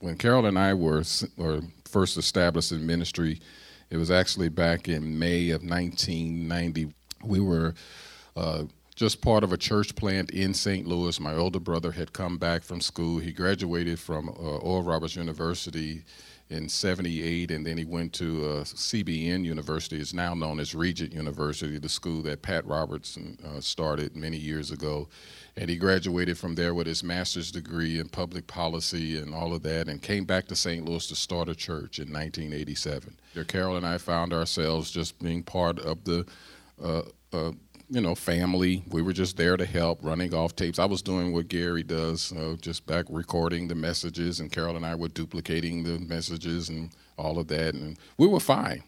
when Carol and I were, were first established in ministry, it was actually back in May of 1990. We were uh, just part of a church plant in St. Louis. My older brother had come back from school. He graduated from uh, Oral Roberts University in 78, and then he went to uh, CBN University. It's now known as Regent University, the school that Pat Robertson uh, started many years ago. And he graduated from there with his master's degree in public policy and all of that, and came back to St. Louis to start a church in 1987. Carol and I found ourselves just being part of the uh, uh, you know, family. We were just there to help, running off tapes. I was doing what Gary does, uh, just back recording the messages, and Carol and I were duplicating the messages and all of that, and we were fine,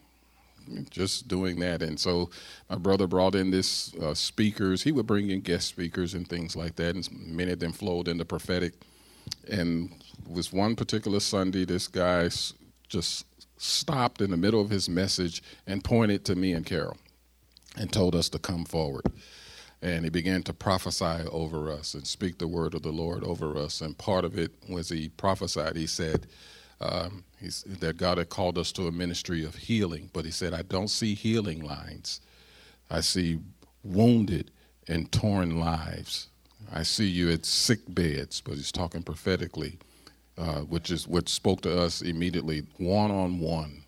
just doing that. And so my brother brought in this uh, speakers. He would bring in guest speakers and things like that, and many of them flowed into prophetic. And was one particular Sunday, this guy just stopped in the middle of his message and pointed to me and Carol and told us to come forward. And he began to prophesy over us and speak the word of the Lord over us. And part of it was he prophesied, he said um, that God had called us to a ministry of healing. But he said, I don't see healing lines, I see wounded and torn lives. I see you at sick beds, but he's talking prophetically, uh, which is what spoke to us immediately, one on one,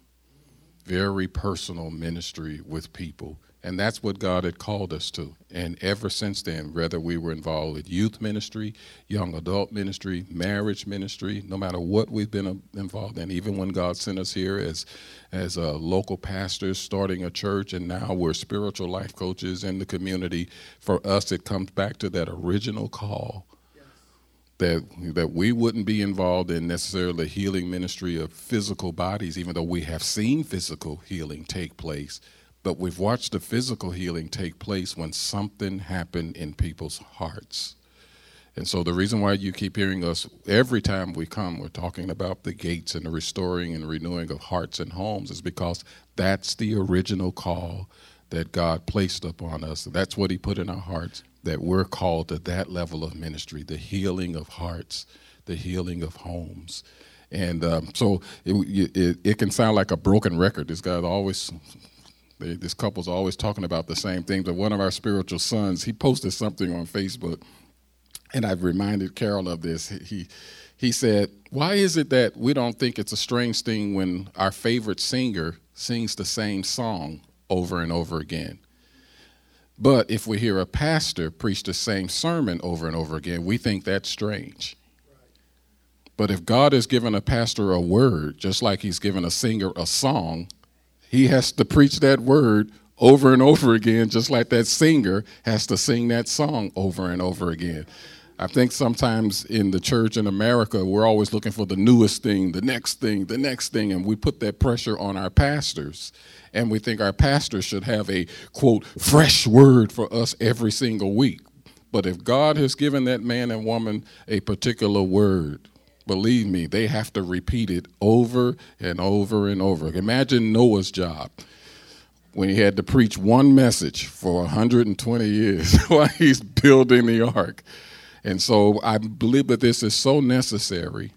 very personal ministry with people and that's what God had called us to. And ever since then, whether we were involved with youth ministry, young adult ministry, marriage ministry, no matter what we've been uh, involved in, even when God sent us here as, as a local pastors starting a church, and now we're spiritual life coaches in the community, for us, it comes back to that original call that that we wouldn't be involved in necessarily healing ministry of physical bodies, even though we have seen physical healing take place. But we've watched the physical healing take place when something happened in people's hearts. And so the reason why you keep hearing us every time we come, we're talking about the gates and the restoring and renewing of hearts and homes, is because that's the original call that God placed upon us. That's what He put in our hearts, that we're called to that level of ministry, the healing of hearts, the healing of homes. And um, so it, it, it, can sound like a broken record. This guy's always they, this couple's always talking about the same thing. But one of our spiritual sons, he posted something on Facebook, and I've reminded Carol of this. He he said, "Why is it that we don't think it's a strange thing when our favorite singer sings the same song over and over again?" But if we hear a pastor preach the same sermon over and over again, we think that's strange. But if God has given a pastor a word, just like he's given a singer a song, he has to preach that word over and over again, just like that singer has to sing that song over and over again. I think sometimes in the church in America, we're always looking for the newest thing, the next thing, the next thing, and we put that pressure on our pastors. And we think our pastors should have a quote, fresh word for us every single week. But if God has given that man and woman a particular word, believe me, they have to repeat it over and over and over. Imagine Noah's job when he had to preach one message for 120 years while he's building the ark. And so I believe that this is so necessary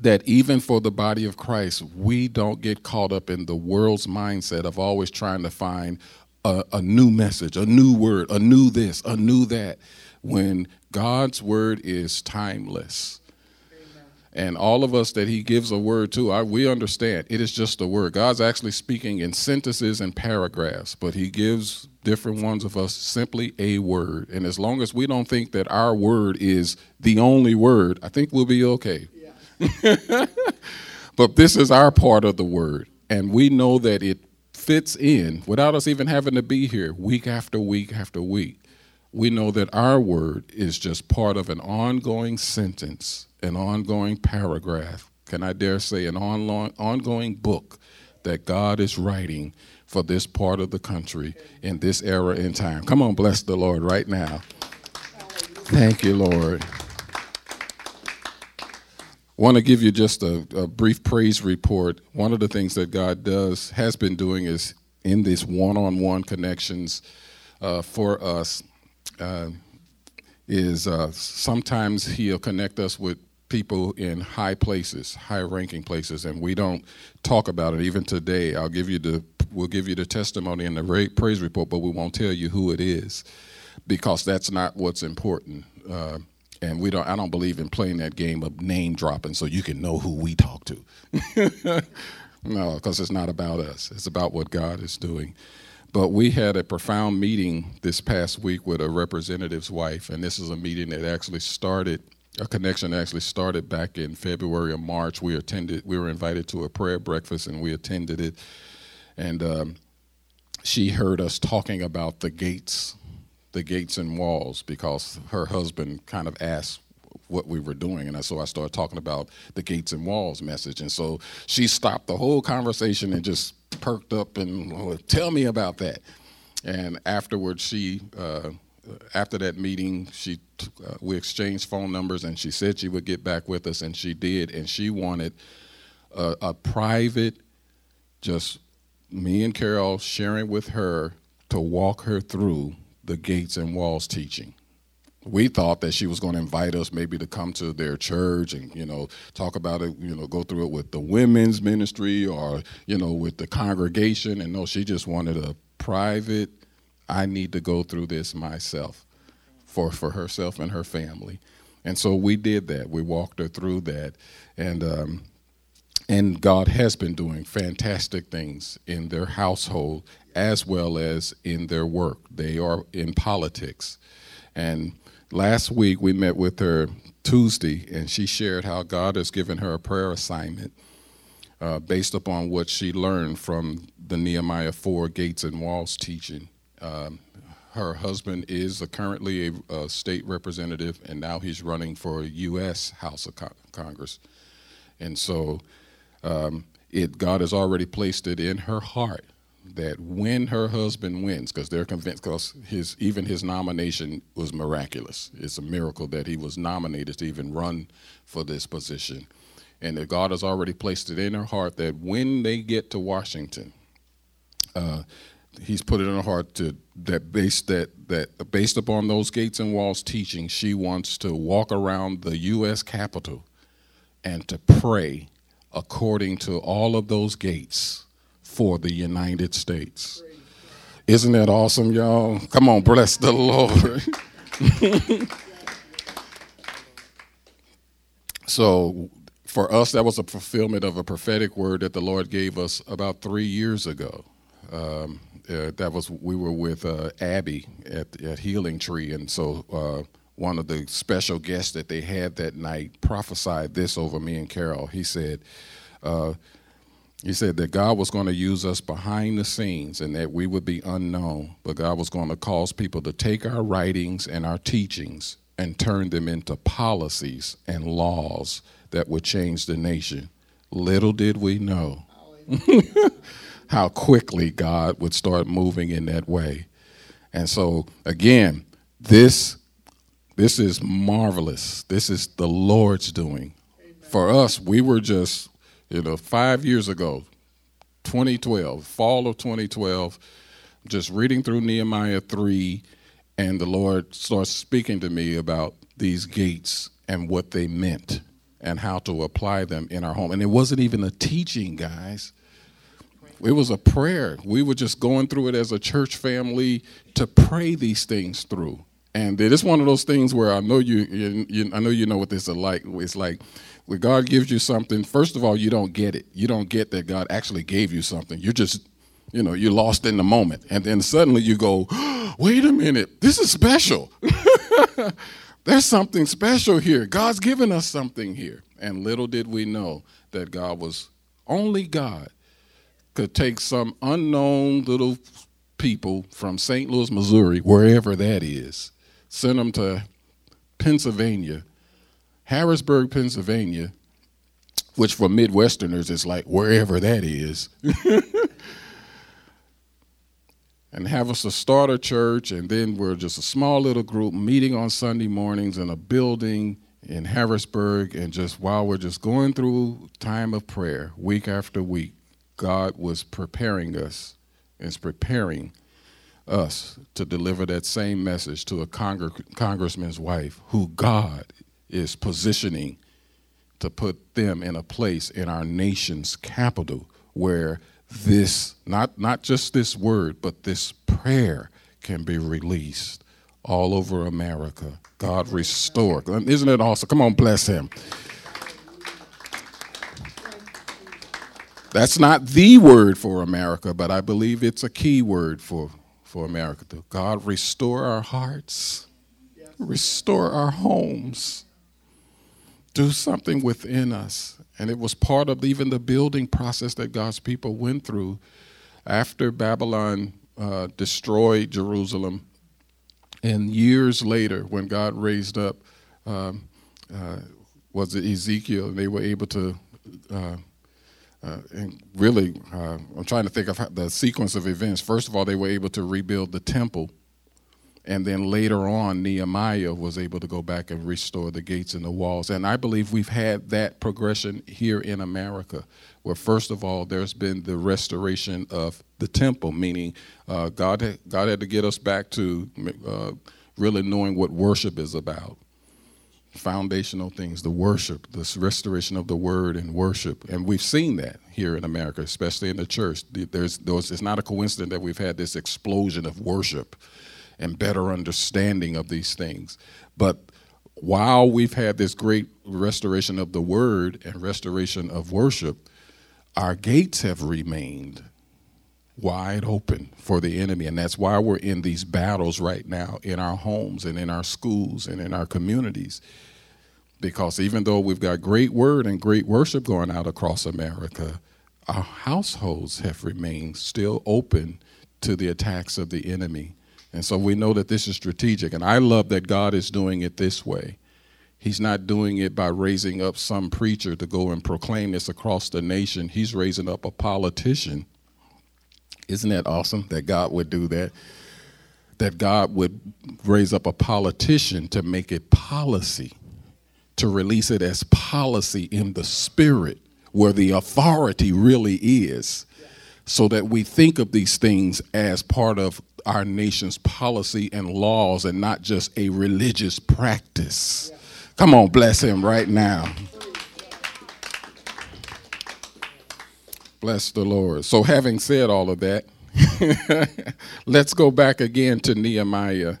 that even for the body of Christ, we don't get caught up in the world's mindset of always trying to find a, a new message, a new word, a new this, a new that, when God's word is timeless and all of us that he gives a word to I, we understand. It is just a word. God's actually speaking in sentences and paragraphs but he gives different ones of us simply a word. And as long as we don't think that our word is the only word i think we'll be okay. Yeah. but this is our part of the word and we know that it fits in without us even having to be here week after week after week. We know that our word is just part of an ongoing sentence an ongoing paragraph, can I dare say, an ongoing book that God is writing for this part of the country in this era in time. Come on, bless the Lord right now. Thank you, Lord. Want to give you just a, a, brief praise report. One of the things that God does, has been doing, is in these one on one connections uh, for us, uh, is uh, sometimes He'll connect us with people in high places, high ranking places, and we don't talk about it. Even today, I'll give you the we'll give you the testimony in the praise report, but we won't tell you who it is because that's not what's important. Uh, and we don't. I don't believe in playing that game of name dropping so you can know who we talk to. no, because it's not about us. It's about what God is doing. But we had a profound meeting this past week with a representative's wife, and this is a meeting that actually started a connection actually started back in February or March. We attended, we were invited to a prayer breakfast, and we attended it. And um, she heard us talking about the gates, the gates and walls, because her husband kind of asked what we were doing, and so I started talking about the gates and walls message. And so she stopped the whole conversation and just perked up and tell me about that. And afterwards, she. Uh, after that meeting, she uh, we exchanged phone numbers, and she said she would get back with us, and she did. And she wanted a, a private, just me and Carol sharing with her to walk her through the gates and walls teaching. We thought that she was going to invite us maybe to come to their church and you know talk about it, you know, go through it with the women's ministry or you know with the congregation. And no, she just wanted a private I need to go through this myself for, for herself and her family. And so we did that. We walked her through that. And, um, and God has been doing fantastic things in their household as well as in their work. They are in politics. And last week we met with her Tuesday, and she shared how God has given her a prayer assignment uh, based upon what she learned from the Nehemiah 4 Gates and Walls teaching. Um, her husband is a, currently a, a, state representative, and now he's running for U.S. House of Co- Congress. And so, um, it God has already placed it in her heart that when her husband wins, because they're convinced, because his even his nomination was miraculous. It's a miracle that he was nominated to even run for this position, and that God has already placed it in her heart that when they get to Washington. Uh, he's put it in her heart to that based that that based upon those gates and walls teaching, she wants to walk around the U.S. Capitol and to pray according to all of those gates for the United States. Isn't that awesome, y'all? Come on, bless the Lord. so, for us, that was a fulfillment of a prophetic word that the Lord gave us about three years ago. Um, uh, that was we were with uh, Abby at at Healing Tree, and so uh, one of the special guests that they had that night prophesied this over me and Carol. He said. Uh, he said that God was going to use us behind the scenes and that we would be unknown, but God was going to cause people to take our writings and our teachings and turn them into policies and laws that would change the nation. Little did we know how quickly God would start moving in that way. And so again, this this is marvelous. This is the Lord's doing. Amen. For us, we were just, you know, 5 years ago, 2012, fall of 2012, just reading through Nehemiah 3 and the Lord starts speaking to me about these gates and what they meant and how to apply them in our home. And it wasn't even a teaching, guys. It was a prayer. We were just going through it as a church family to pray these things through. And it's one of those things where I know you, you, you, I know you know what this is like. It's like when God gives you something. First of all, you don't get it. You don't get that God actually gave you something. You're just, you know, you're lost in the moment, and then suddenly you go, "Wait a minute, this is special. There's something special here. God's given us something here." And little did we know that God was only God could take some unknown little people from St. Louis, Missouri, wherever that is, send them to Pennsylvania, Harrisburg, Pennsylvania, which for Midwesterners is like wherever that is. and have us a starter church, and then we're just a small little group meeting on Sunday mornings in a building in Harrisburg, and just while we're just going through time of prayer, week after week, God was preparing us, is preparing us to deliver that same message to a congressman's wife who God is positioning to put them in a place in our nation's capital where this, not, not just this word, but this prayer can be released all over America. God restore. Isn't it awesome? Come on, bless him. That's not the word for America, but I believe it's a key word for, for America. God restore our hearts, restore our homes, do something within us. And it was part of even the building process that God's people went through after Babylon uh, destroyed Jerusalem. And years later, when God raised up, um, uh, was it Ezekiel, they were able to, uh, uh and really, uh, I'm trying to think of the sequence of events. First of all, they were able to rebuild the temple and then later on, Nehemiah was able to go back and restore the gates and the walls. And I believe we've had that progression here in America, where first of all, there's been the restoration of the temple, meaning uh, God, had, God had to get us back to uh, really knowing what worship is about. Foundational things, the worship, this restoration of the word and worship. And we've seen that here in America, especially in the church. There's, there's, it's not a coincidence that we've had this explosion of worship and better understanding of these things. But while we've had this great restoration of the word and restoration of worship, our gates have remained wide open for the enemy. And that's why we're in these battles right now in our homes and in our schools and in our communities. Because even though we've got great word and great worship going out across America, our households have remained still open to the attacks of the enemy. And so we know that this is strategic. And I love that God is doing it this way. He's not doing it by raising up some preacher to go and proclaim this across the nation. He's raising up a politician. Isn't that awesome that God would do that? That God would raise up a politician to make it policy, to release it as policy in the spirit where the authority really is, so that we think of these things as part of our nation's policy and laws and not just a religious practice. Come on, bless him right now. Bless the Lord. So, having said all of that, let's go back again to Nehemiah.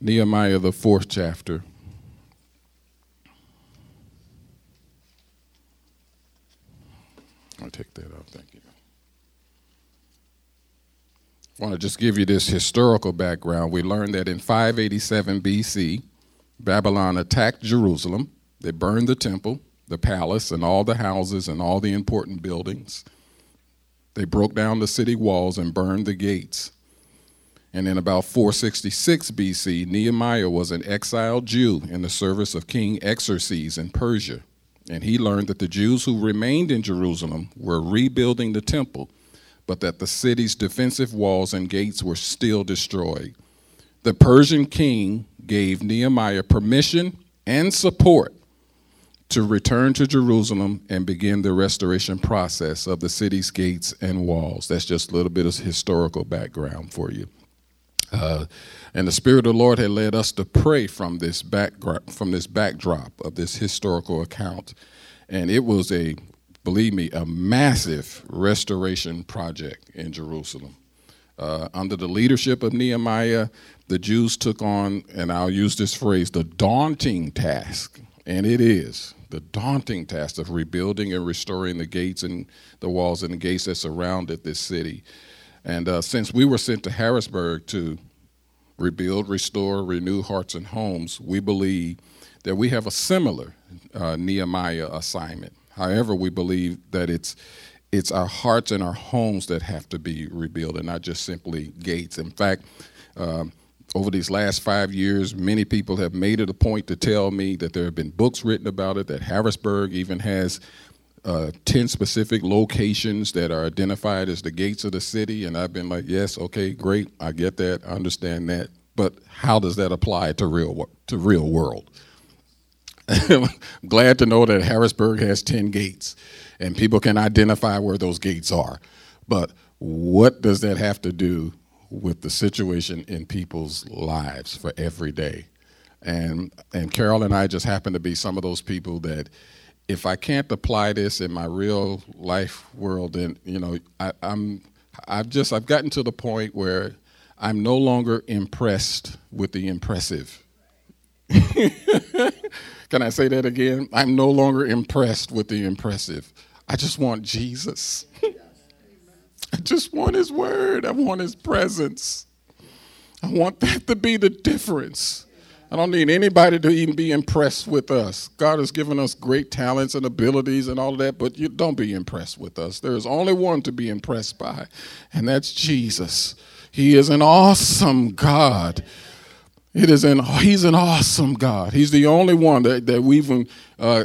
Nehemiah, the fourth chapter. I'll take that out. Thank you. I want to just give you this historical background. We learned that in 587 BC, Babylon attacked Jerusalem. They burned the temple, the palace, and all the houses and all the important buildings. They broke down the city walls and burned the gates. And in about 466 BC, Nehemiah was an exiled Jew in the service of King Xerxes in Persia. And he learned that the Jews who remained in Jerusalem were rebuilding the temple but that the city's defensive walls and gates were still destroyed. The Persian king gave Nehemiah permission and support to return to Jerusalem and begin the restoration process of the city's gates and walls. That's just a little bit of historical background for you. Uh, and the Spirit of the Lord had led us to pray from this background, from this backdrop of this historical account, and it was a believe me, a massive restoration project in Jerusalem. Uh, under the leadership of Nehemiah, the Jews took on, and I'll use this phrase, the daunting task, and it is the daunting task of rebuilding and restoring the gates and the walls and the gates that surrounded this city. And uh, since we were sent to Harrisburg to rebuild, restore, renew hearts and homes, we believe that we have a similar uh, Nehemiah assignment. However, we believe that it's it's our hearts and our homes that have to be rebuilt, and not just simply gates. In fact. Um, over these last five years, many people have made it a point to tell me that there have been books written about it, that Harrisburg even has uh, 10 specific locations that are identified as the gates of the city. And I've been like, yes, okay, great, I get that, I understand that. But how does that apply to real, to real world? glad to know that Harrisburg has 10 gates and people can identify where those gates are. But what does that have to do with the situation in people's lives for every day? And and Carol and I just happen to be some of those people that if I can't apply this in my real life world, then you know I, I'm I've just I've gotten to the point where I'm no longer impressed with the impressive. Can I say that again? I'm no longer impressed with the impressive. I just want Jesus. I just want his word. I want his presence. I want that to be the difference. I don't need anybody to even be impressed with us. God has given us great talents and abilities and all of that, but you don't be impressed with us. There is only one to be impressed by, and that's Jesus. He is an awesome God. It is an he's an awesome God. He's the only one that, that we even uh,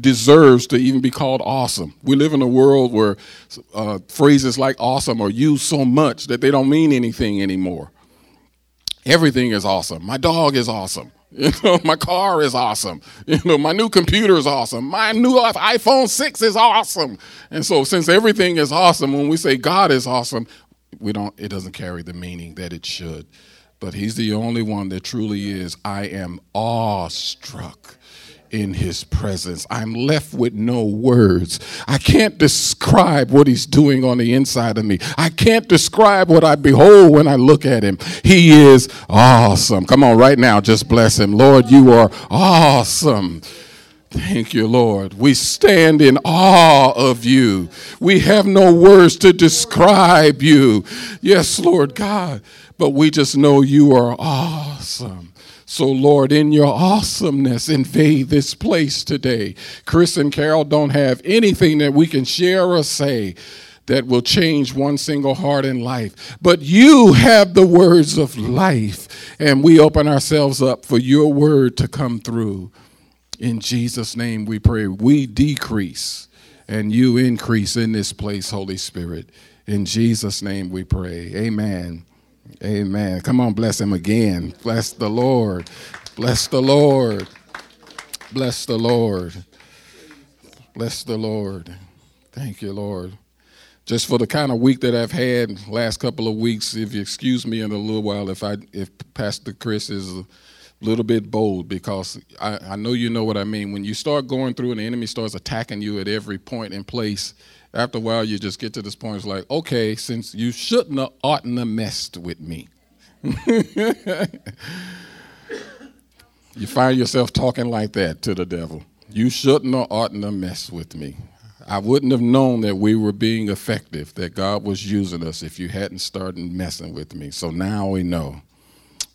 deserves to even be called awesome. We live in a world where uh, phrases like awesome are used so much that they don't mean anything anymore. Everything is awesome. My dog is awesome. You know, my car is awesome. You know, my new computer is awesome. My new iPhone 6 is awesome. And so since everything is awesome, when we say God is awesome, we don't it doesn't carry the meaning that it should. But he's the only one that truly is I am awestruck in his presence. I'm left with no words. I can't describe what he's doing on the inside of me. I can't describe what I behold when I look at him. He is awesome. Come on, right now, just bless him. Lord, you are awesome. Thank you, Lord. We stand in awe of you. We have no words to describe you. Yes, Lord God, but we just know you are awesome. So, Lord, in your awesomeness, invade this place today. Chris and Carol don't have anything that we can share or say that will change one single heart in life. But you have the words of life, and we open ourselves up for your word to come through. In Jesus' name we pray. We decrease and you increase in this place, Holy Spirit. In Jesus' name we pray. Amen. Amen. Come on, bless him again. Bless the Lord. Bless the Lord. Bless the Lord. Bless the Lord. Thank you, Lord. Just for the kind of week that I've had, last couple of weeks, if you excuse me in a little while, if I if Pastor Chris is a little bit bold, because I, I know you know what I mean. When you start going through and the enemy starts attacking you at every point and place, after a while, you just get to this point. It's like, okay, since you shouldn't have, oughtn't have messed with me. you find yourself talking like that to the devil. You shouldn't have, oughtn't have messed with me. I wouldn't have known that we were being effective, that God was using us if you hadn't started messing with me. So now we know.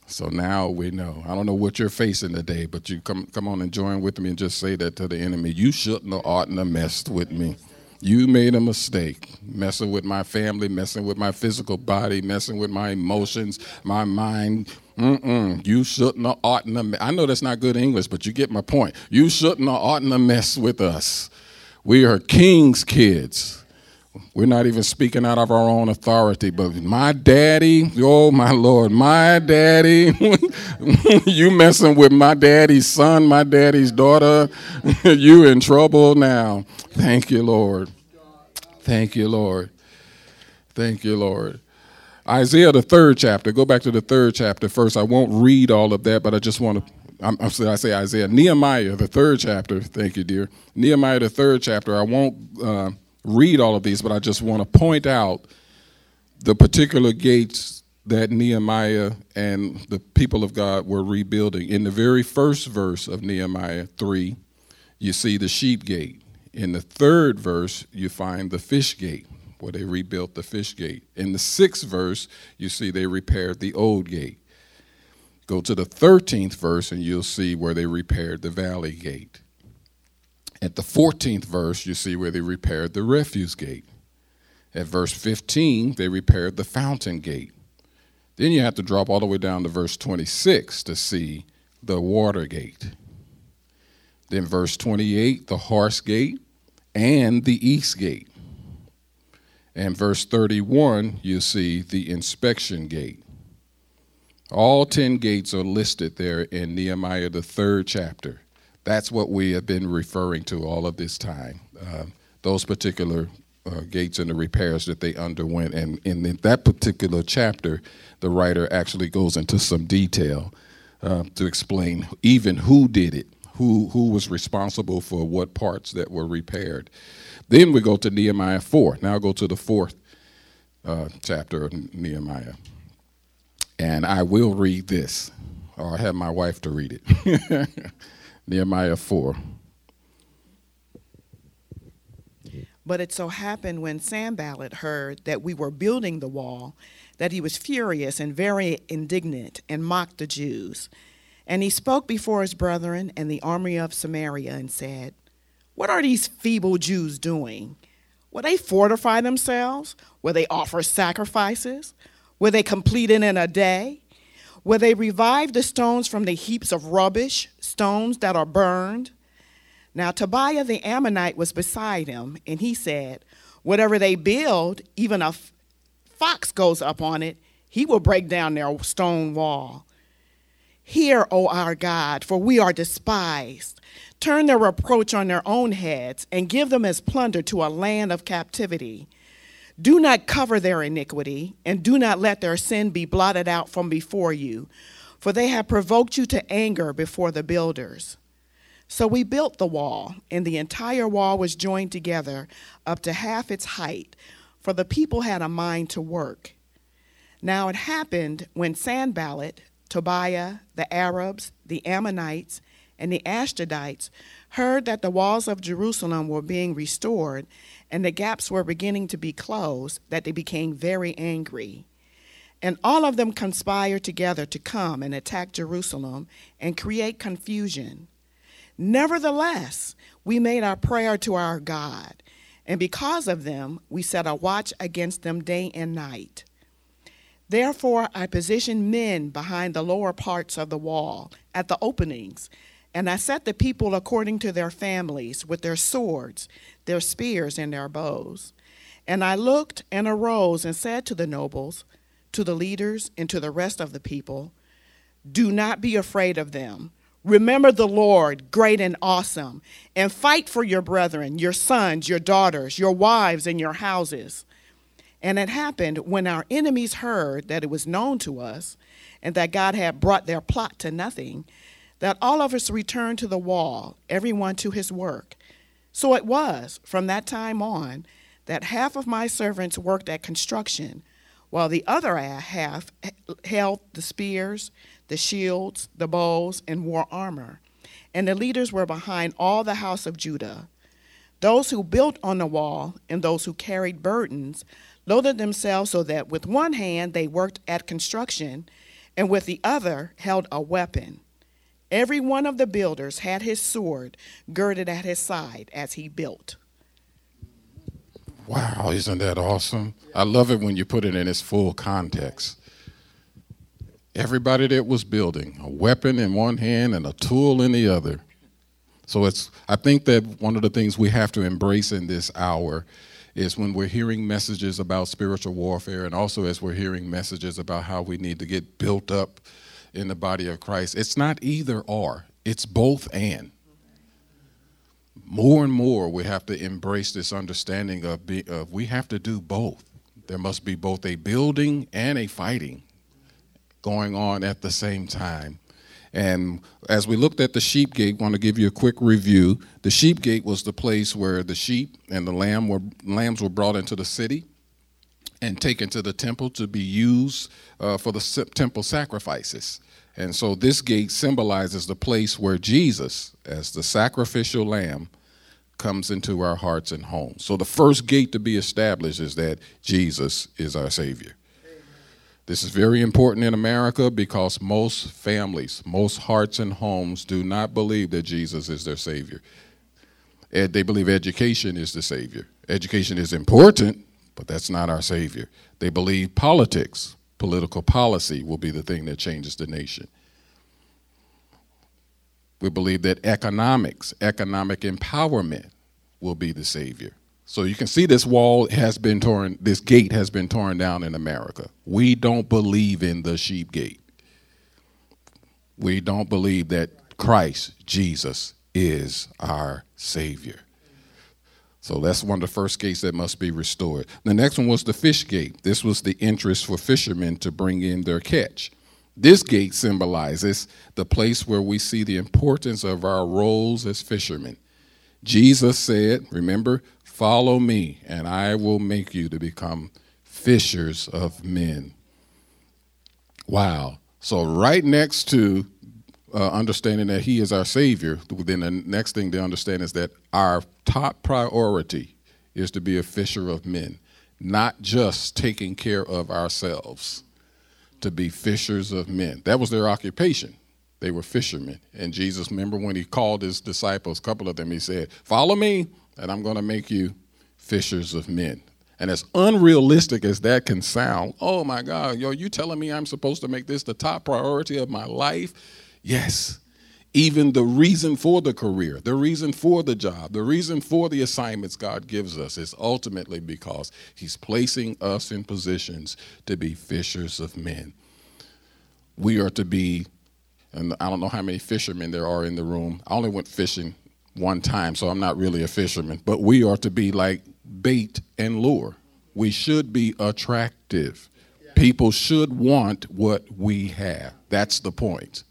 So now we know. I don't know what you're facing today, but you come come on and join with me and just say that to the enemy. You shouldn't have oughtn't have messed with me. You made a mistake messing with my family, messing with my physical body, messing with my emotions, my mind. Mm-mm. You shouldn't have oughtn't have. I know that's not good English, but you get my point. You shouldn't have oughtn't have mess with us. We are king's kids. We're not even speaking out of our own authority, but my daddy, oh my Lord, my daddy, you messing with my daddy's son, my daddy's daughter, you in trouble now. Thank you, Lord. Thank you, Lord. Thank you, Lord. Isaiah, the third chapter. Go back to the third chapter first. I won't read all of that, but I just want to. I'm, I'm I say Isaiah, Nehemiah, the third chapter. Thank you, dear. Nehemiah, the third chapter. I won't. Uh, read all of these, but I just want to point out the particular gates that Nehemiah and the people of God were rebuilding. In the very first verse of Nehemiah 3, you see the sheep gate. In the third verse, you find the fish gate, where they rebuilt the fish gate. In the sixth verse, you see they repaired the old gate. Go to the 13th verse, and you'll see where they repaired the valley gate. At the 14th verse, you see where they repaired the refuse gate. At verse 15, they repaired the fountain gate. Then you have to drop all the way down to verse 26 to see the water gate. Then, verse 28, the horse gate and the east gate. And verse 31, you see the inspection gate. All 10 gates are listed there in Nehemiah, the third chapter. That's what we have been referring to all of this time. Uh, those particular uh, gates and the repairs that they underwent. And in that particular chapter, the writer actually goes into some detail uh, to explain even who did it, who, who was responsible for what parts that were repaired. Then we go to Nehemiah 4. Now I'll go to the fourth uh, chapter of Nehemiah. And I will read this, or I have my wife to read it. Nehemiah 4. But it so happened when Sanballat heard that we were building the wall that he was furious and very indignant and mocked the Jews. And he spoke before his brethren and the army of Samaria and said, What are these feeble Jews doing? Will they fortify themselves? Will they offer sacrifices? Will they complete it in a day? Will they revive the stones from the heaps of rubbish, stones that are burned? Now Tobiah the Ammonite was beside him, and he said, Whatever they build, even a fox goes up on it, he will break down their stone wall. Hear, O our God, for we are despised. Turn their reproach on their own heads, and give them as plunder to a land of captivity. Do not cover their iniquity, and do not let their sin be blotted out from before you, for they have provoked you to anger before the builders. So we built the wall, and the entire wall was joined together up to half its height, for the people had a mind to work. Now it happened when Sanballat, Tobiah, the Arabs, the Ammonites, and the Ashdodites heard that the walls of Jerusalem were being restored and the gaps were beginning to be closed, that they became very angry. And all of them conspired together to come and attack Jerusalem and create confusion. Nevertheless, we made our prayer to our God, and because of them, we set a watch against them day and night. Therefore, I positioned men behind the lower parts of the wall, at the openings, and I set the people according to their families, with their swords, their spears, and their bows. And I looked and arose and said to the nobles, to the leaders, and to the rest of the people, Do not be afraid of them Remember the Lord, great and awesome, and fight for your brethren, your sons, your daughters, your wives, and your houses. And it happened when our enemies heard that it was known to us and that God had brought their plot to nothing, that all of us returned to the wall, everyone to his work. So it was from that time on that half of my servants worked at construction, while the other half held the spears the shields, the bows, and wore armor. And the leaders were behind all the house of Judah. Those who built on the wall and those who carried burdens loaded themselves so that with one hand they worked at construction, and with the other held a weapon. Every one of the builders had his sword girded at his side as he built. Wow, isn't that awesome? I love it when you put it in its full context everybody that was building, a weapon in one hand and a tool in the other. So it's I think that one of the things we have to embrace in this hour is when we're hearing messages about spiritual warfare and also as we're hearing messages about how we need to get built up in the body of Christ. It's not either or, it's both and. More and more we have to embrace this understanding of, be, of we have to do both. There must be both a building and a fighting going on at the same time. And as we looked at the sheep gate, want to give you a quick review. The sheep gate was the place where the sheep and the lamb were, lambs were brought into the city and taken to the temple to be used uh, for the temple sacrifices. And so this gate symbolizes the place where Jesus, as the sacrificial lamb, comes into our hearts and homes. So the first gate to be established is that Jesus is our Savior. This is very important in America because most families, most hearts and homes do not believe that Jesus is their Savior. They believe education is the Savior. Education is important, but that's not our Savior. They believe politics, political policy will be the thing that changes the nation. We believe that economics, economic empowerment will be the Savior. So you can see this wall has been torn, this gate has been torn down in America. We don't believe in the sheep gate. We don't believe that Christ, Jesus, is our Savior. So that's one of the first gates that must be restored. The next one was the fish gate. This was the interest for fishermen to bring in their catch. This gate symbolizes the place where we see the importance of our roles as fishermen. Jesus said, remember, follow me, and I will make you to become fishers of men. Wow. So, right next to uh, understanding that He is our Savior, then the next thing to understand is that our top priority is to be a fisher of men, not just taking care of ourselves, to be fishers of men. That was their occupation. They were fishermen. And Jesus, remember when He called His disciples, a couple of them, He said, Follow me, and I'm going to make you fishers of men. And as unrealistic as that can sound, oh my God, yo, you telling me I'm supposed to make this the top priority of my life? Yes. Even the reason for the career, the reason for the job, the reason for the assignments God gives us is ultimately because He's placing us in positions to be fishers of men. We are to be, and I don't know how many fishermen there are in the room. I only went fishing one time, so I'm not really a fisherman, but we are to be like bait and lure. We should be attractive. People should want what we have. That's the point.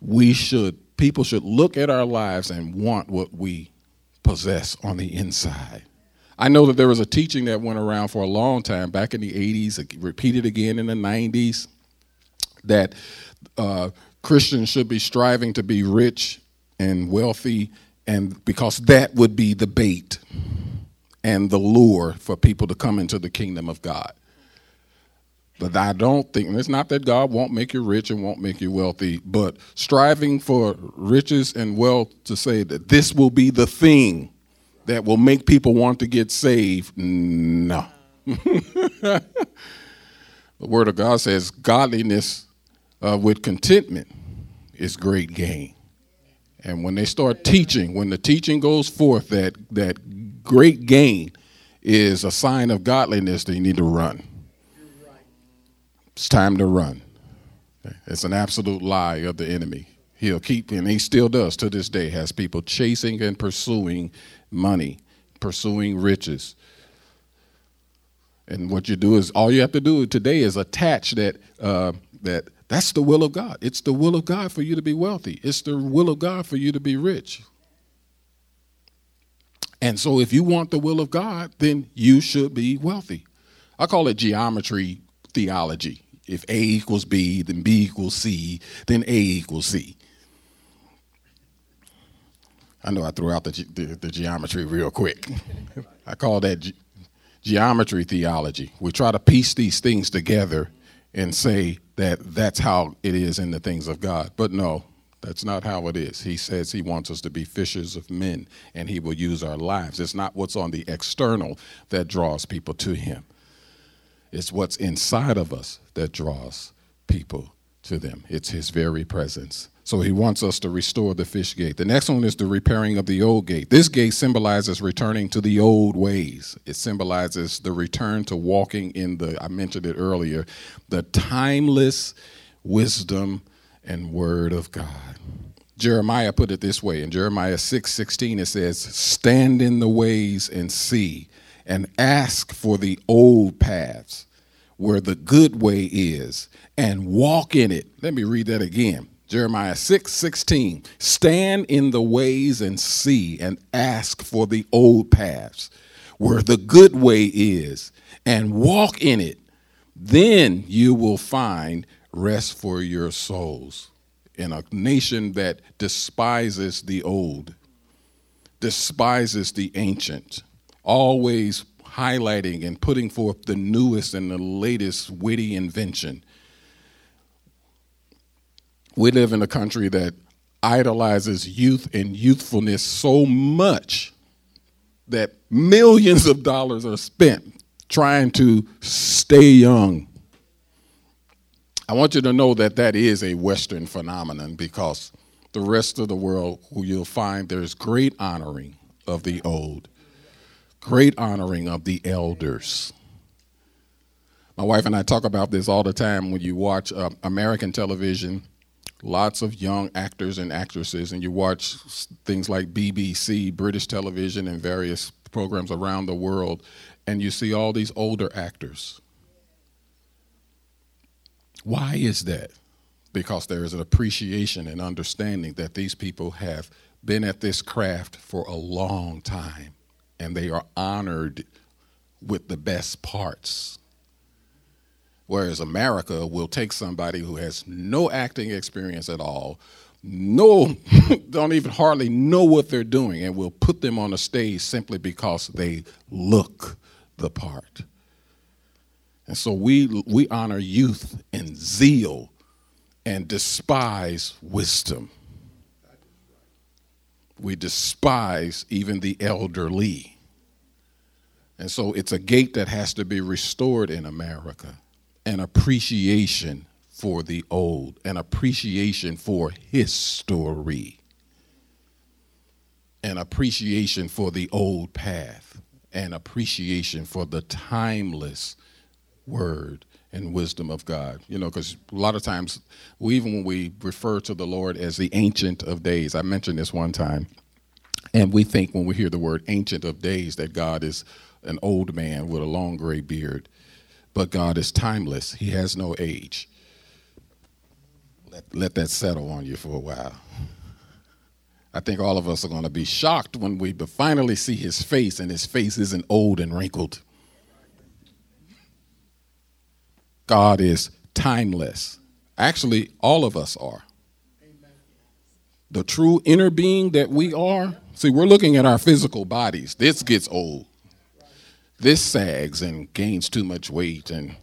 We should, people should look at our lives and want what we possess on the inside. I know that there was a teaching that went around for a long time back in the 80s, repeated again in the 90s, that uh, Christians should be striving to be rich and wealthy and because that would be the bait and the lure for people to come into the kingdom of God. But I don't think, it's not that God won't make you rich and won't make you wealthy, but striving for riches and wealth to say that this will be the thing that will make people want to get saved, no. the Word of God says godliness uh, with contentment is great gain. And when they start teaching, when the teaching goes forth that that great gain is a sign of godliness, then you need to run. It's time to run. It's an absolute lie of the enemy. He'll keep, and he still does to this day, has people chasing and pursuing money, pursuing riches. And what you do is all you have to do today is attach that uh, that that's the will of God. It's the will of God for you to be wealthy. It's the will of God for you to be rich. And so, if you want the will of God, then you should be wealthy. I call it geometry theology. If A equals B, then B equals C, then A equals C. I know I threw out the, the, the geometry real quick. I call that ge- geometry theology. We try to piece these things together and say that that's how it is in the things of God. But no, that's not how it is. He says he wants us to be fishers of men and he will use our lives. It's not what's on the external that draws people to him, it's what's inside of us that draws people to them. It's his very presence. So he wants us to restore the fish gate. The next one is the repairing of the old gate. This gate symbolizes returning to the old ways. It symbolizes the return to walking in the, I mentioned it earlier, the timeless wisdom and word of God. Jeremiah put it this way in Jeremiah 6 16, it says, Stand in the ways and see, and ask for the old paths where the good way is, and walk in it. Let me read that again. Jeremiah 6 16. Stand in the ways and see and ask for the old paths where the good way is and walk in it. Then you will find rest for your souls in a nation that despises the old, despises the ancient, always highlighting and putting forth the newest and the latest witty invention we live in a country that idolizes youth and youthfulness so much that millions of dollars are spent trying to stay young. I want you to know that that is a Western phenomenon because the rest of the world, who you'll find there's great honoring of the old, great honoring of the elders. My wife and I talk about this all the time when you watch uh, American television lots of young actors and actresses, and you watch things like BBC, British television, and various programs around the world, and you see all these older actors. Why is that? Because there is an appreciation and understanding that these people have been at this craft for a long time and they are honored with the best parts. Whereas America will take somebody who has no acting experience at all, no, don't even hardly know what they're doing, and will put them on a stage simply because they look the part. And so we, we honor youth and zeal and despise wisdom. We despise even the elderly. And so it's a gate that has to be restored in America an appreciation for the old, an appreciation for history, an appreciation for the old path, an appreciation for the timeless word and wisdom of God. You know, because a lot of times, we, even when we refer to the Lord as the Ancient of Days, I mentioned this one time, and we think when we hear the word Ancient of Days that God is an old man with a long gray beard. But God is timeless, He has no age. Let, let that settle on you for a while. I think all of us are going to be shocked when we finally see His face, and His face isn't old and wrinkled. God is timeless. Actually, all of us are. The true inner being that we are. See, we're looking at our physical bodies. This gets old. This sags and gains too much weight and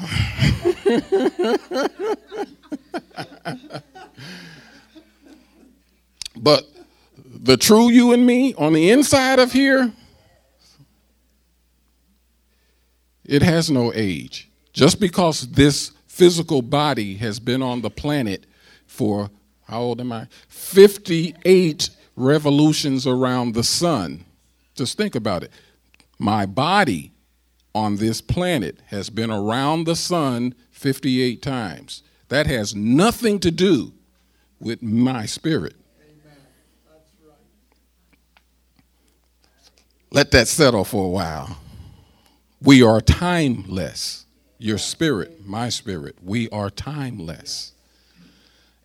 but the true you and me on the inside of here It has no age. Just because this physical body has been on the planet for, how old am I? 58 revolutions around the sun. Just think about it. My body on this planet has been around the sun 58 times. That has nothing to do with my spirit. Let that settle for a while. We are timeless. Your spirit, my spirit, we are timeless.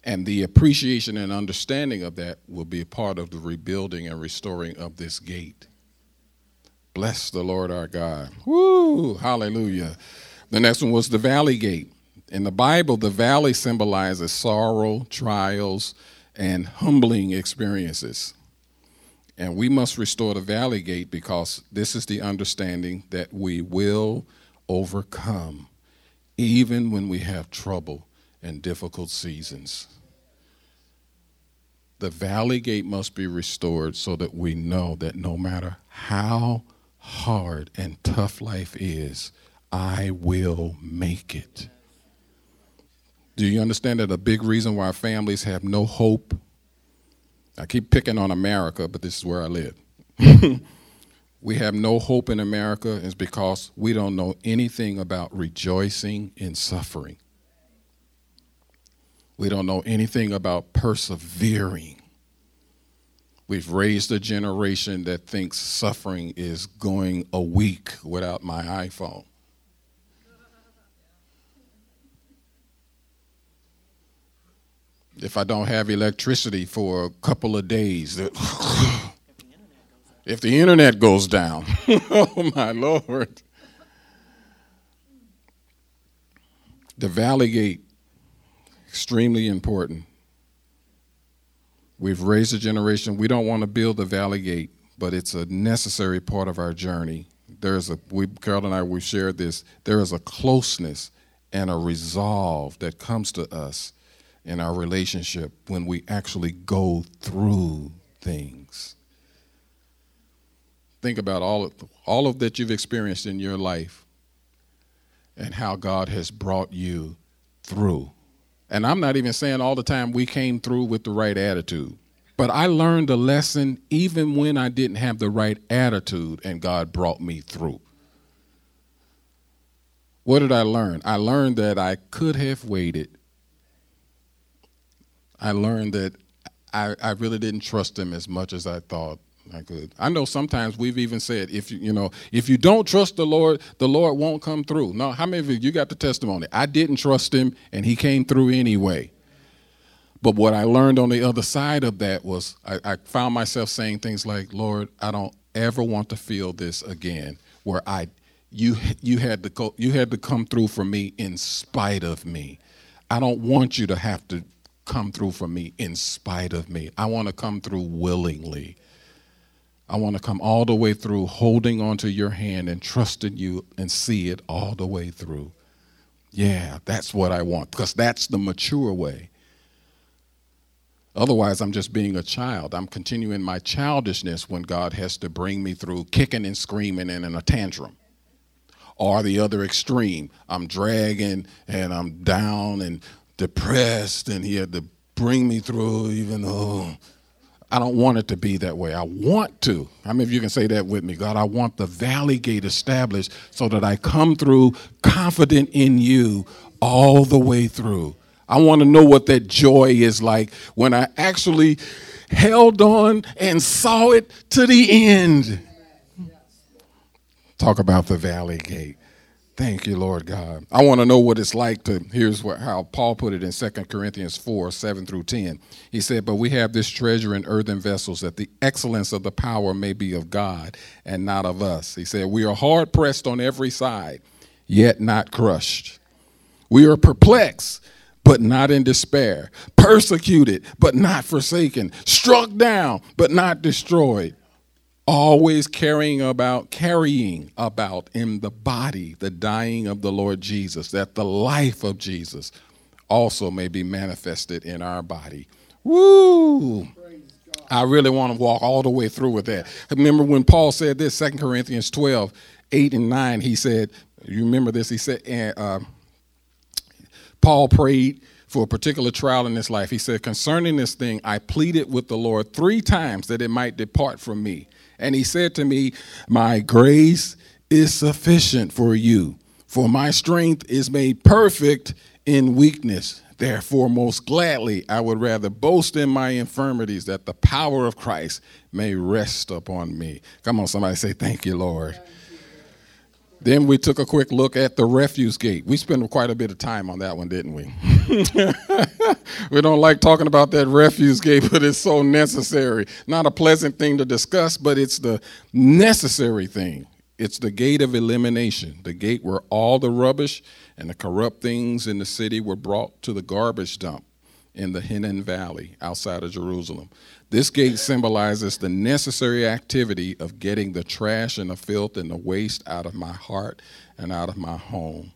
And the appreciation and understanding of that will be a part of the rebuilding and restoring of this gate. Bless the Lord our God. Woo! Hallelujah. The next one was the valley gate. In the Bible, the valley symbolizes sorrow, trials, and humbling experiences. And we must restore the valley gate because this is the understanding that we will overcome even when we have trouble and difficult seasons. The valley gate must be restored so that we know that no matter how hard and tough life is, I will make it. Do you understand that a big reason why families have no hope I keep picking on America, but this is where I live. we have no hope in America is because we don't know anything about rejoicing in suffering. We don't know anything about persevering. We've raised a generation that thinks suffering is going a week without my iPhone. If I don't have electricity for a couple of days. if the internet goes down, oh my Lord. The Valley Gate, extremely important. We've raised a generation. We don't want to build the Valley Gate, but it's a necessary part of our journey. There's a we Carol and I we shared this. There is a closeness and a resolve that comes to us in our relationship when we actually go through things. Think about all of, all of that you've experienced in your life and how God has brought you through. And I'm not even saying all the time we came through with the right attitude. But I learned a lesson even when I didn't have the right attitude and God brought me through. What did I learn? I learned that I could have waited I learned that I, I really didn't trust him as much as I thought Not good. I know sometimes we've even said, if you, you know, if you don't trust the Lord, the Lord won't come through. No, how many of you, you got the testimony? I didn't trust him and he came through anyway. But what I learned on the other side of that was I, I found myself saying things like, Lord, I don't ever want to feel this again, where I you you had to go you had to come through for me in spite of me. I don't want you to have to come through for me in spite of me. I want to come through willingly. I want to come all the way through holding onto your hand and trusting you and see it all the way through. Yeah, that's what I want because that's the mature way. Otherwise, I'm just being a child. I'm continuing my childishness when God has to bring me through kicking and screaming and in a tantrum. Or the other extreme, I'm dragging and I'm down and depressed, and He had to bring me through, even though I don't want it to be that way. I want to. How many of you can say that with me? God, I want the valley gate established so that I come through confident in you all the way through. I want to know what that joy is like when I actually held on and saw it to the end. Talk about the valley gate. Thank you, Lord God. I want to know what it's like to, here's what, how Paul put it in 2 Corinthians 4 7 through 10. He said, But we have this treasure in earthen vessels, that the excellence of the power may be of God and not of us. He said, We are hard pressed on every side, yet not crushed. We are perplexed but not in despair, persecuted, but not forsaken, struck down, but not destroyed, always carrying about, carrying about in the body the dying of the Lord Jesus, that the life of Jesus also may be manifested in our body. Woo! I really want to walk all the way through with that. Remember when Paul said this, 2 Corinthians 12, 8 and 9, he said, you remember this? He said, uh, Paul prayed for a particular trial in his life. He said, Concerning this thing, I pleaded with the Lord three times that it might depart from me. And he said to me, My grace is sufficient for you, for my strength is made perfect in weakness. Therefore, most gladly, I would rather boast in my infirmities that the power of Christ may rest upon me. Come on, somebody say, Thank you, Lord. Then we took a quick look at the refuse gate. We spent quite a bit of time on that one, didn't we? we don't like talking about that refuse gate, but it's so necessary. Not a pleasant thing to discuss, but it's the necessary thing. It's the gate of elimination, the gate where all the rubbish and the corrupt things in the city were brought to the garbage dump in the Hinnom Valley outside of Jerusalem. This gate symbolizes the necessary activity of getting the trash and the filth and the waste out of my heart and out of my home.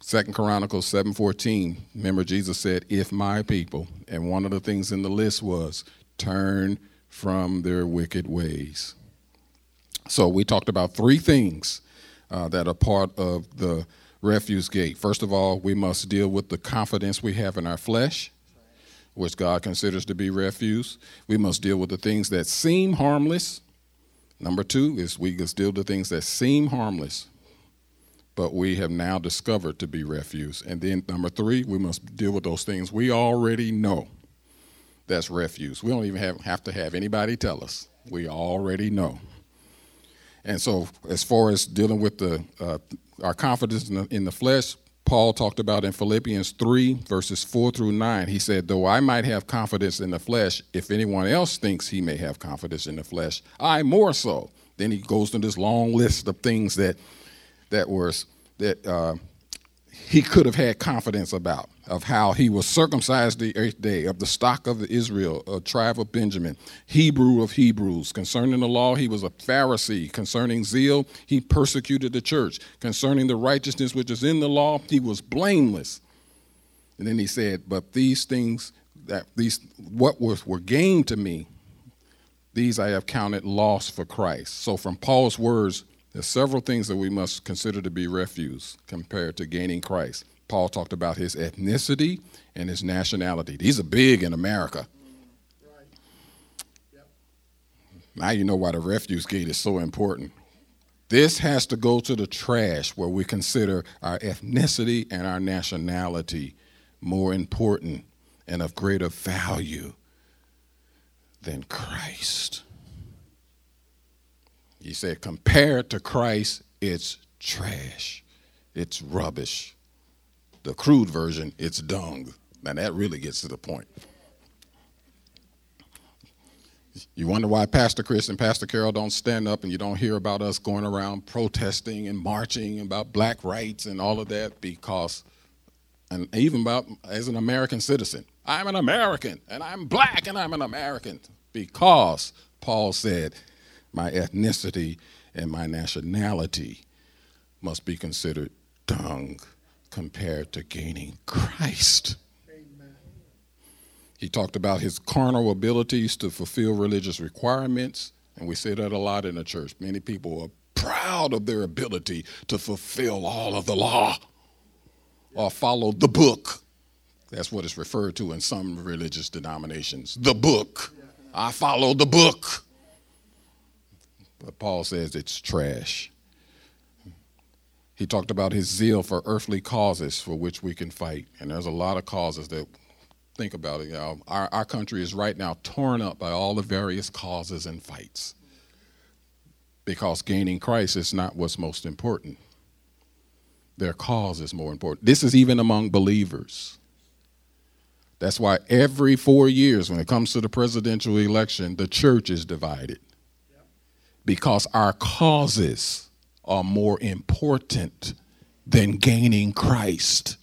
Second Chronicles 7:14. Remember Jesus said, "If my people," and one of the things in the list was turn from their wicked ways. So we talked about three things uh, that are part of the refuse gate. First of all, we must deal with the confidence we have in our flesh which God considers to be refuse. We must deal with the things that seem harmless. Number two is we must deal with the things that seem harmless, but we have now discovered to be refuse. And then number three, we must deal with those things we already know that's refuse. We don't even have, have to have anybody tell us. We already know. And so, as far as dealing with the uh, our confidence in the, in the flesh, Paul talked about in Philippians 3, verses 4 through 9. He said, Though I might have confidence in the flesh, if anyone else thinks he may have confidence in the flesh, I more so. Then he goes to this long list of things that that was that uh, he could have had confidence about of how he was circumcised the eighth day of the stock of Israel, a tribe of Benjamin, Hebrew of Hebrews. Concerning the law, he was a Pharisee. Concerning zeal, he persecuted the church. Concerning the righteousness which is in the law, he was blameless. And then he said, But these things that these what was were gained to me, these I have counted loss for Christ. So from Paul's words, there's several things that we must consider to be refuse compared to gaining Christ. Paul talked about his ethnicity and his nationality. These are big in America. Now you know why the refuse gate is so important. This has to go to the trash where we consider our ethnicity and our nationality more important and of greater value than Christ. He said, compared to Christ, it's trash, it's rubbish. The crude version, it's dung. Now that really gets to the point. You wonder why Pastor Chris and Pastor Carol don't stand up and you don't hear about us going around protesting and marching about black rights and all of that because, and even about as an American citizen, I'm an American and I'm black and I'm an American because Paul said, my ethnicity and my nationality must be considered dung compared to gaining Christ. He talked about his carnal abilities to fulfill religious requirements, and we say that a lot in the church. Many people are proud of their ability to fulfill all of the law or follow the book. That's what it's referred to in some religious denominations. The book. I follow the book. But Paul says it's trash. He talked about his zeal for earthly causes for which we can fight. And there's a lot of causes that think about it. You know, our, our country is right now torn up by all the various causes and fights because gaining Christ is not what's most important. Their cause is more important. This is even among believers. That's why every four years, when it comes to the presidential election, the church is divided because our causes are more important than gaining Christ.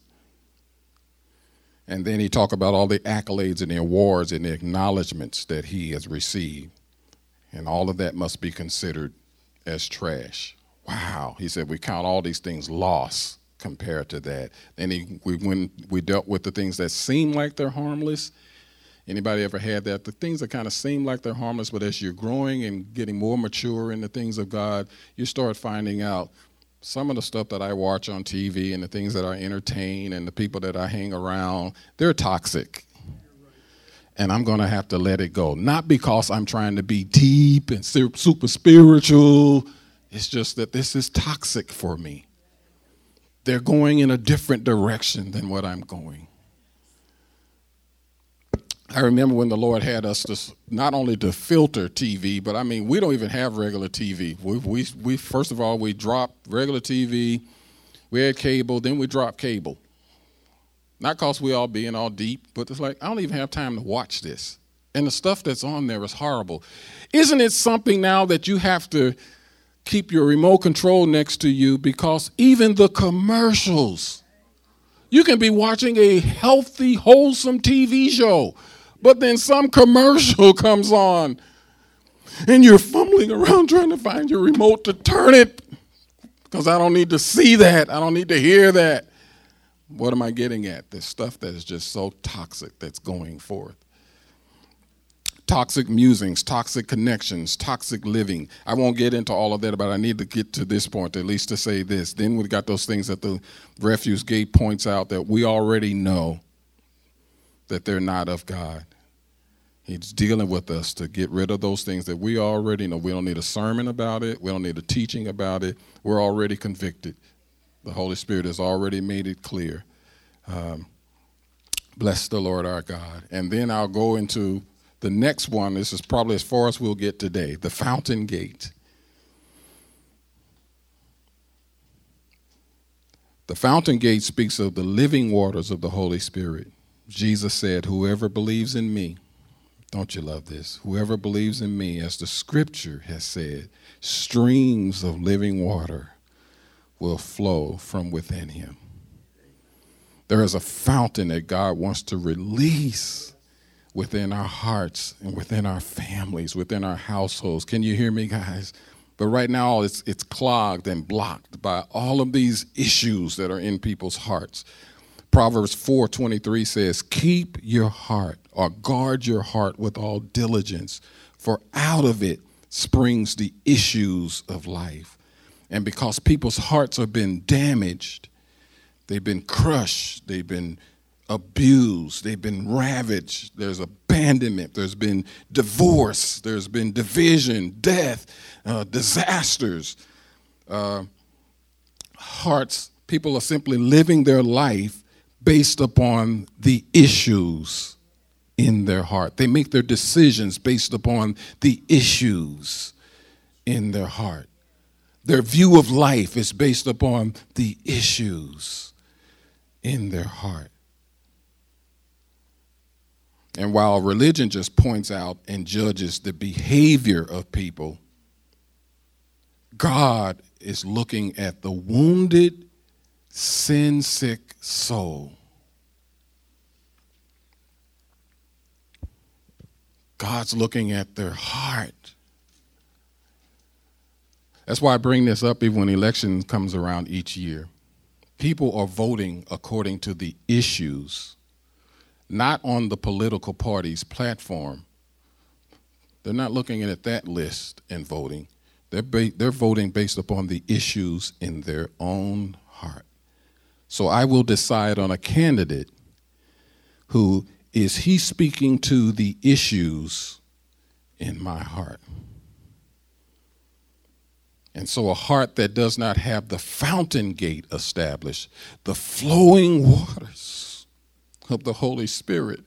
And then he talked about all the accolades and the awards and the acknowledgments that he has received. And all of that must be considered as trash. Wow. He said we count all these things loss compared to that. Then he, we, when we dealt with the things that seem like they're harmless, anybody ever had that? The things that kind of seem like they're harmless, but as you're growing and getting more mature in the things of God, you start finding out some of the stuff that I watch on TV and the things that I entertain and the people that I hang around, they're toxic. And I'm going to have to let it go. Not because I'm trying to be deep and super spiritual. It's just that this is toxic for me. They're going in a different direction than what I'm going. I remember when the Lord had us to not only to filter TV, but I mean we don't even have regular TV. We we we first of all we dropped regular TV, we had cable, then we dropped cable. Not cause we all being all deep, but it's like I don't even have time to watch this, and the stuff that's on there is horrible. Isn't it something now that you have to keep your remote control next to you because even the commercials. You can be watching a healthy, wholesome TV show but then some commercial comes on and you're fumbling around trying to find your remote to turn it because I don't need to see that. I don't need to hear that. What am I getting at? This stuff that is just so toxic that's going forth. Toxic musings, toxic connections, toxic living. I won't get into all of that, but I need to get to this point, at least to say this. Then we got those things that the refuse gate points out that we already know that they're not of God. He's dealing with us to get rid of those things that we already know. We don't need a sermon about it, we don't need a teaching about it. We're already convicted. The Holy Spirit has already made it clear. Um, bless the Lord our God. And then I'll go into the next one. This is probably as far as we'll get today the fountain gate. The fountain gate speaks of the living waters of the Holy Spirit. Jesus said, Whoever believes in me, don't you love this? Whoever believes in me, as the scripture has said, streams of living water will flow from within him. There is a fountain that God wants to release within our hearts and within our families, within our households. Can you hear me, guys? But right now, it's, it's clogged and blocked by all of these issues that are in people's hearts. Proverbs 4:23 says, "Keep your heart or guard your heart with all diligence, for out of it springs the issues of life." And because people's hearts have been damaged, they've been crushed, they've been abused, they've been ravaged, there's abandonment, there's been divorce, there's been division, death, uh, disasters. Uh, hearts, people are simply living their life based upon the issues in their heart. They make their decisions based upon the issues in their heart. Their view of life is based upon the issues in their heart. And while religion just points out and judges the behavior of people, God is looking at the wounded, sin sick soul. God's looking at their heart. That's why I bring this up even when election comes around each year. People are voting according to the issues, not on the political party's platform. They're not looking at that list and voting. They're, ba- they're voting based upon the issues in their own heart. So I will decide on a candidate who is he speaking to the issues in my heart. And so, a heart that does not have the fountain gate established, the flowing waters of the Holy Spirit,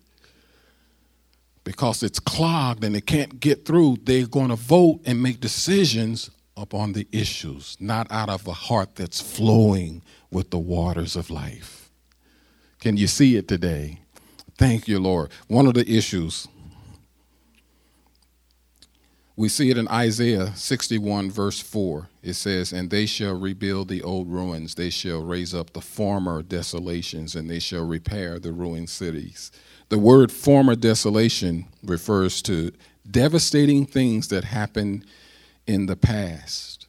because it's clogged and it can't get through, they're going to vote and make decisions upon the issues, not out of a heart that's flowing with the waters of life. Can you see it today? Thank you, Lord. One of the issues, we see it in Isaiah 61, verse 4. It says, And they shall rebuild the old ruins, they shall raise up the former desolations, and they shall repair the ruined cities. The word former desolation refers to devastating things that happened in the past.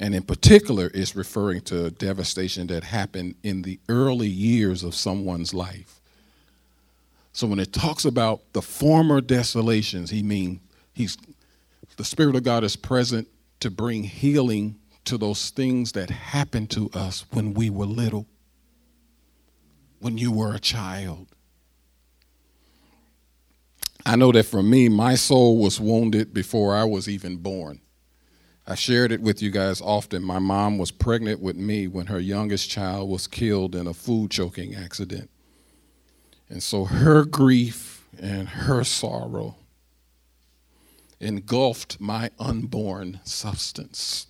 And in particular, is referring to devastation that happened in the early years of someone's life. So when it talks about the former desolations, he means he's the Spirit of God is present to bring healing to those things that happened to us when we were little, when you were a child. I know that for me, my soul was wounded before I was even born. I shared it with you guys often. My mom was pregnant with me when her youngest child was killed in a food choking accident. And so her grief and her sorrow engulfed my unborn substance.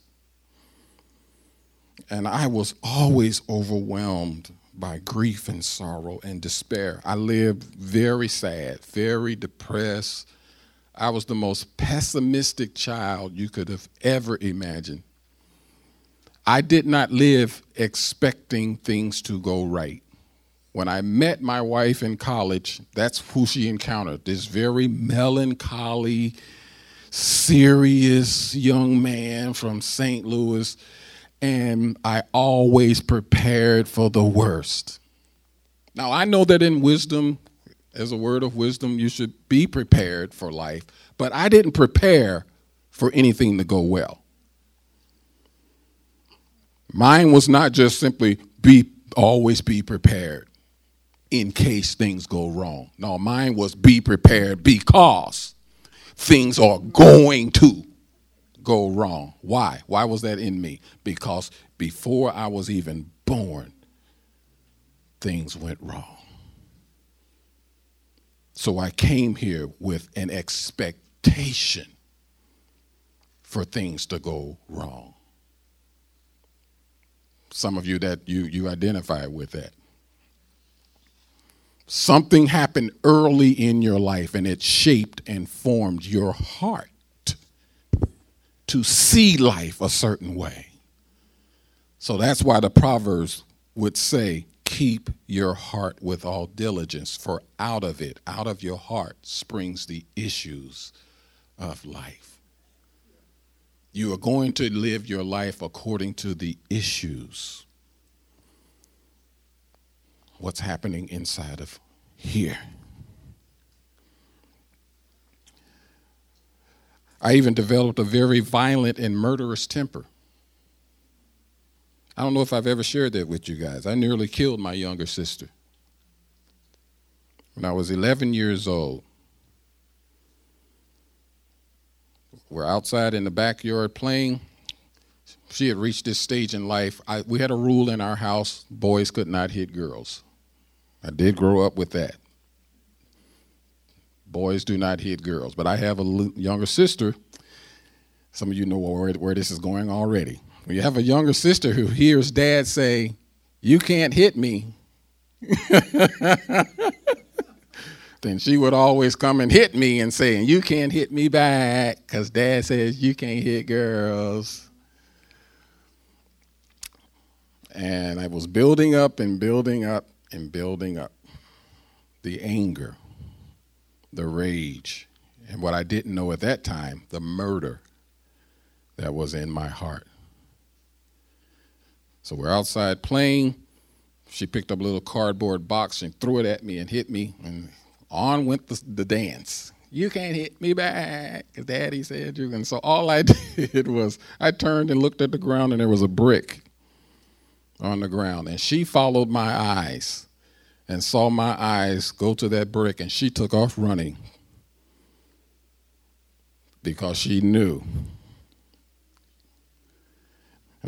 And I was always overwhelmed by grief and sorrow and despair. I lived very sad, very depressed. I was the most pessimistic child you could have ever imagined. I did not live expecting things to go right. When I met my wife in college, that's who she encountered this very melancholy, serious young man from St. Louis and I always prepared for the worst. Now, I know that in wisdom, as a word of wisdom, you should be prepared for life, but I didn't prepare for anything to go well. Mine was not just simply be always be prepared in case things go wrong. No, mine was be prepared because things are going to go wrong. Why? Why was that in me? Because before I was even born, things went wrong. So I came here with an expectation for things to go wrong. Some of you that you you identify with that. Something happened early in your life and it shaped and formed your heart to see life a certain way. So that's why the Proverbs would say, Keep your heart with all diligence, for out of it, out of your heart, springs the issues of life. You are going to live your life according to the issues. What's happening inside of here? I even developed a very violent and murderous temper. I don't know if I've ever shared that with you guys. I nearly killed my younger sister when I was 11 years old. We're outside in the backyard playing. She had reached this stage in life. I, we had a rule in our house boys could not hit girls. I did grow up with that. Boys do not hit girls. But I have a younger sister, Some of you know where, where this is going already. When you have a younger sister who hears dad say, You can't hit me, then she would always come and hit me and say, You can't hit me back because dad says you can't hit girls. And I was building up and building up and building up the anger, the rage, and what I didn't know at that time, the murder that was in my heart. So we're outside playing. She picked up a little cardboard box and threw it at me and hit me, and on went the, the dance. You can't hit me back, Daddy said you can. So all I did was I turned and looked at the ground, and there was a brick on the ground, and she followed my eyes and saw my eyes go to that brick, and she took off running because she knew.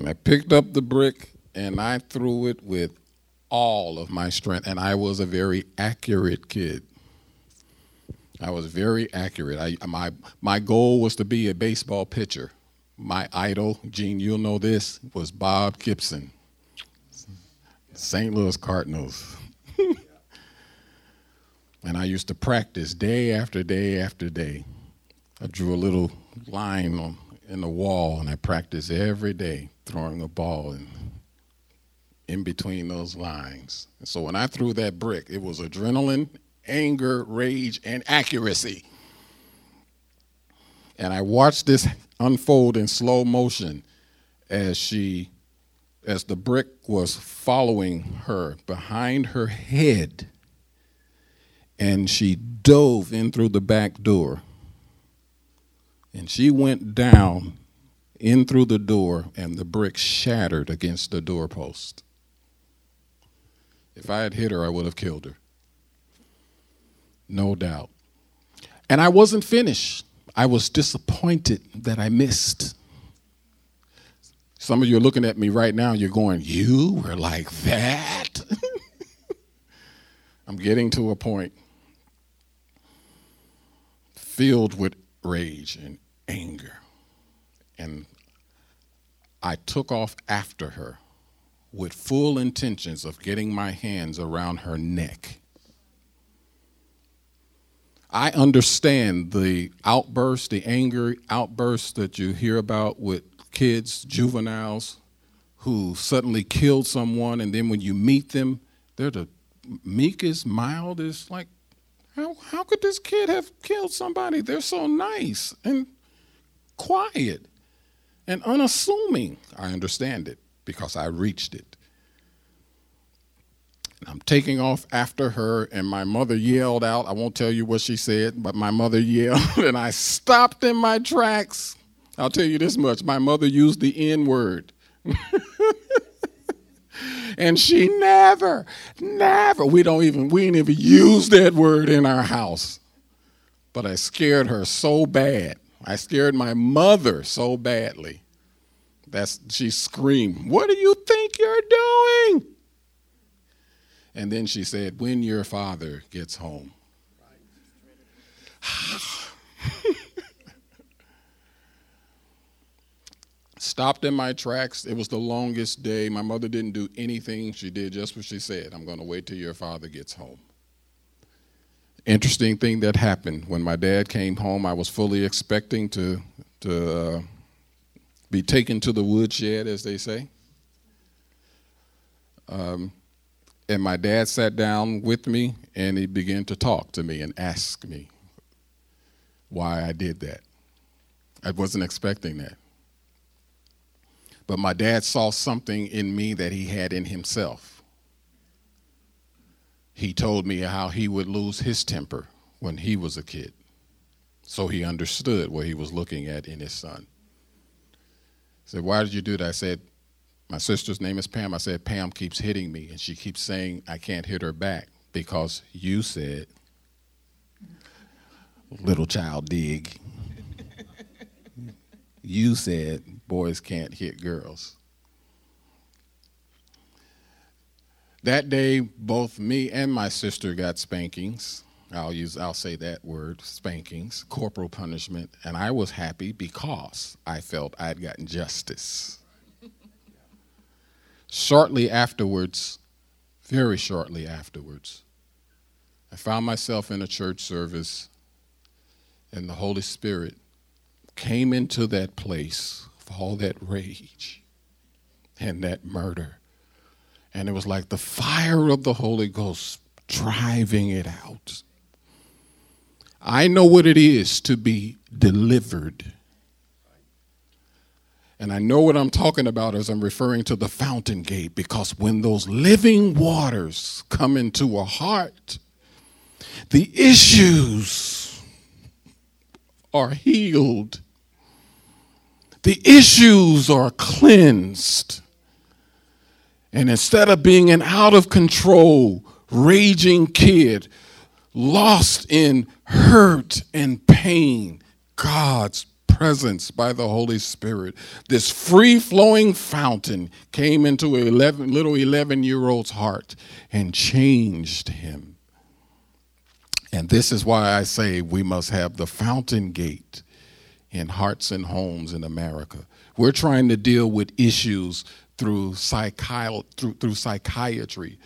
And I picked up the brick and I threw it with all of my strength, and I was a very accurate kid. I was very accurate. I, my, my goal was to be a baseball pitcher. My idol, Gene, you'll know this, was Bob Gibson, St. Louis Cardinals. and I used to practice day after day after day. I drew a little line on, in the wall, and I practiced every day throwing a ball in, in between those lines. And so when I threw that brick, it was adrenaline, anger, rage, and accuracy. And I watched this unfold in slow motion as she as the brick was following her behind her head and she dove in through the back door and she went down in through the door, and the brick shattered against the doorpost. If I had hit her, I would have killed her. No doubt. And I wasn't finished. I was disappointed that I missed. Some of you are looking at me right now, you're going, You were like that? I'm getting to a point filled with rage and anger. And I took off after her with full intentions of getting my hands around her neck. I understand the outburst, the anger outbursts that you hear about with kids, juveniles who suddenly killed someone, and then when you meet them, they're the meekest, mildest, like how, how could this kid have killed somebody? They're so nice and quiet and unassuming. I understand it because I reached it. And I'm taking off after her, and my mother yelled out. I won't tell you what she said, but my mother yelled, and I stopped in my tracks. I'll tell you this much my mother used the N word. And she never, never, we don't even, we didn't even use that word in our house. But I scared her so bad. I scared my mother so badly. That's she screamed, What do you think you're doing? And then she said, When your father gets home. stopped in my tracks. It was the longest day. My mother didn't do anything. She did just what she said. I'm going to wait till your father gets home. Interesting thing that happened when my dad came home. I was fully expecting to to uh, be taken to the woodshed, as they say. Um, and my dad sat down with me and he began to talk to me and ask me why I did that. I wasn't expecting that. But my dad saw something in me that he had in himself. He told me how he would lose his temper when he was a kid. So he understood what he was looking at in his son. He said, Why did you do that? I said, My sister's name is Pam. I said, Pam keeps hitting me, and she keeps saying I can't hit her back because you said, Little child dig. you said boys can't hit girls. That day, both me and my sister got spankings. I'll use I'll say that word, spankings, corporal punishment, and I was happy because I felt I'd gotten justice. shortly afterwards, very shortly afterwards, I found myself in a church service and the Holy Spirit came into that place all that rage and that murder. And it was like the fire of the Holy Ghost driving it out. I know what it is to be delivered. And I know what I'm talking about as I'm referring to the fountain gate because when those living waters come into a heart, the issues are healed, the issues are cleansed. And instead of being an out of control, raging kid, lost in hurt and pain, God's presence by the Holy Spirit, this free flowing fountain came into a 11, little 11 year old's heart and changed him. And this is why I say we must have the fountain gate in hearts and homes in America. We're trying to deal with issues through, psychi- through, through psychiatry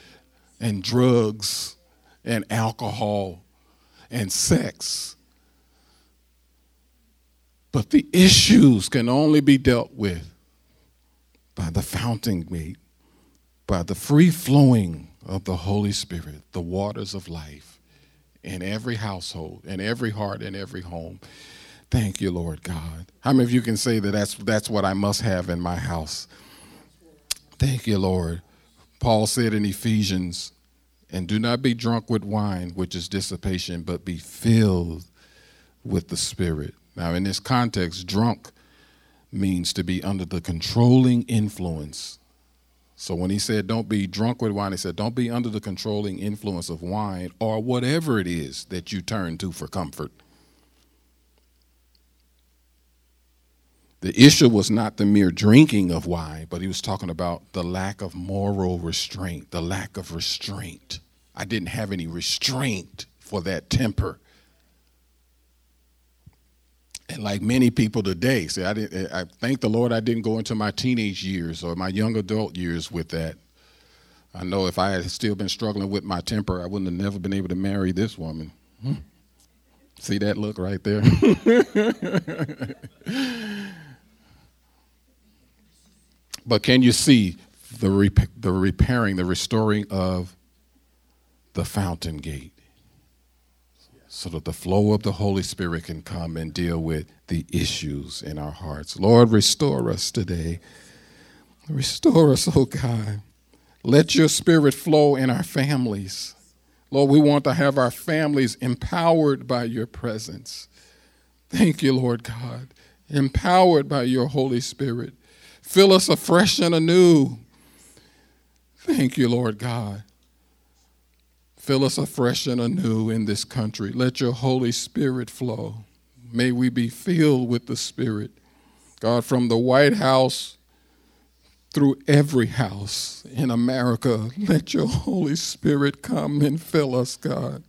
and drugs and alcohol and sex. But the issues can only be dealt with by the fountain gate, by the free flowing of the Holy Spirit, the waters of life in every household, in every heart, in every home. Thank you, Lord God. How many of you can say that that's, that's what I must have in my house? Thank you, Lord. Paul said in Ephesians, and do not be drunk with wine, which is dissipation, but be filled with the Spirit. Now, in this context, drunk means to be under the controlling influence. So when he said, don't be drunk with wine, he said, don't be under the controlling influence of wine or whatever it is that you turn to for comfort. The issue was not the mere drinking of wine, but he was talking about the lack of moral restraint, the lack of restraint. I didn't have any restraint for that temper. And like many people today, say, I, didn't, I thank the Lord I didn't go into my teenage years or my young adult years with that. I know if I had still been struggling with my temper, I wouldn't have never been able to marry this woman. Hmm. See that look right there? But can you see the, rep- the repairing, the restoring of the fountain gate? So that the flow of the Holy Spirit can come and deal with the issues in our hearts. Lord, restore us today. Restore us, oh God. Let your spirit flow in our families. Lord, we want to have our families empowered by your presence. Thank you, Lord God. Empowered by your Holy Spirit. Fill us afresh and anew. Thank you, Lord God. Fill us afresh and anew in this country. Let your Holy Spirit flow. May we be filled with the Spirit. God, from the White House through every house in America, let your Holy Spirit come and fill us, God.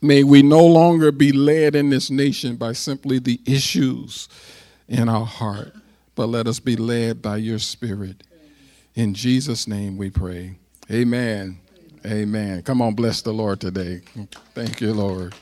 May we no longer be led in this nation by simply the issues in our heart but let us be led by your Spirit. In Jesus' name we pray. Amen. Amen. Come on, bless the Lord today. Thank you, Lord.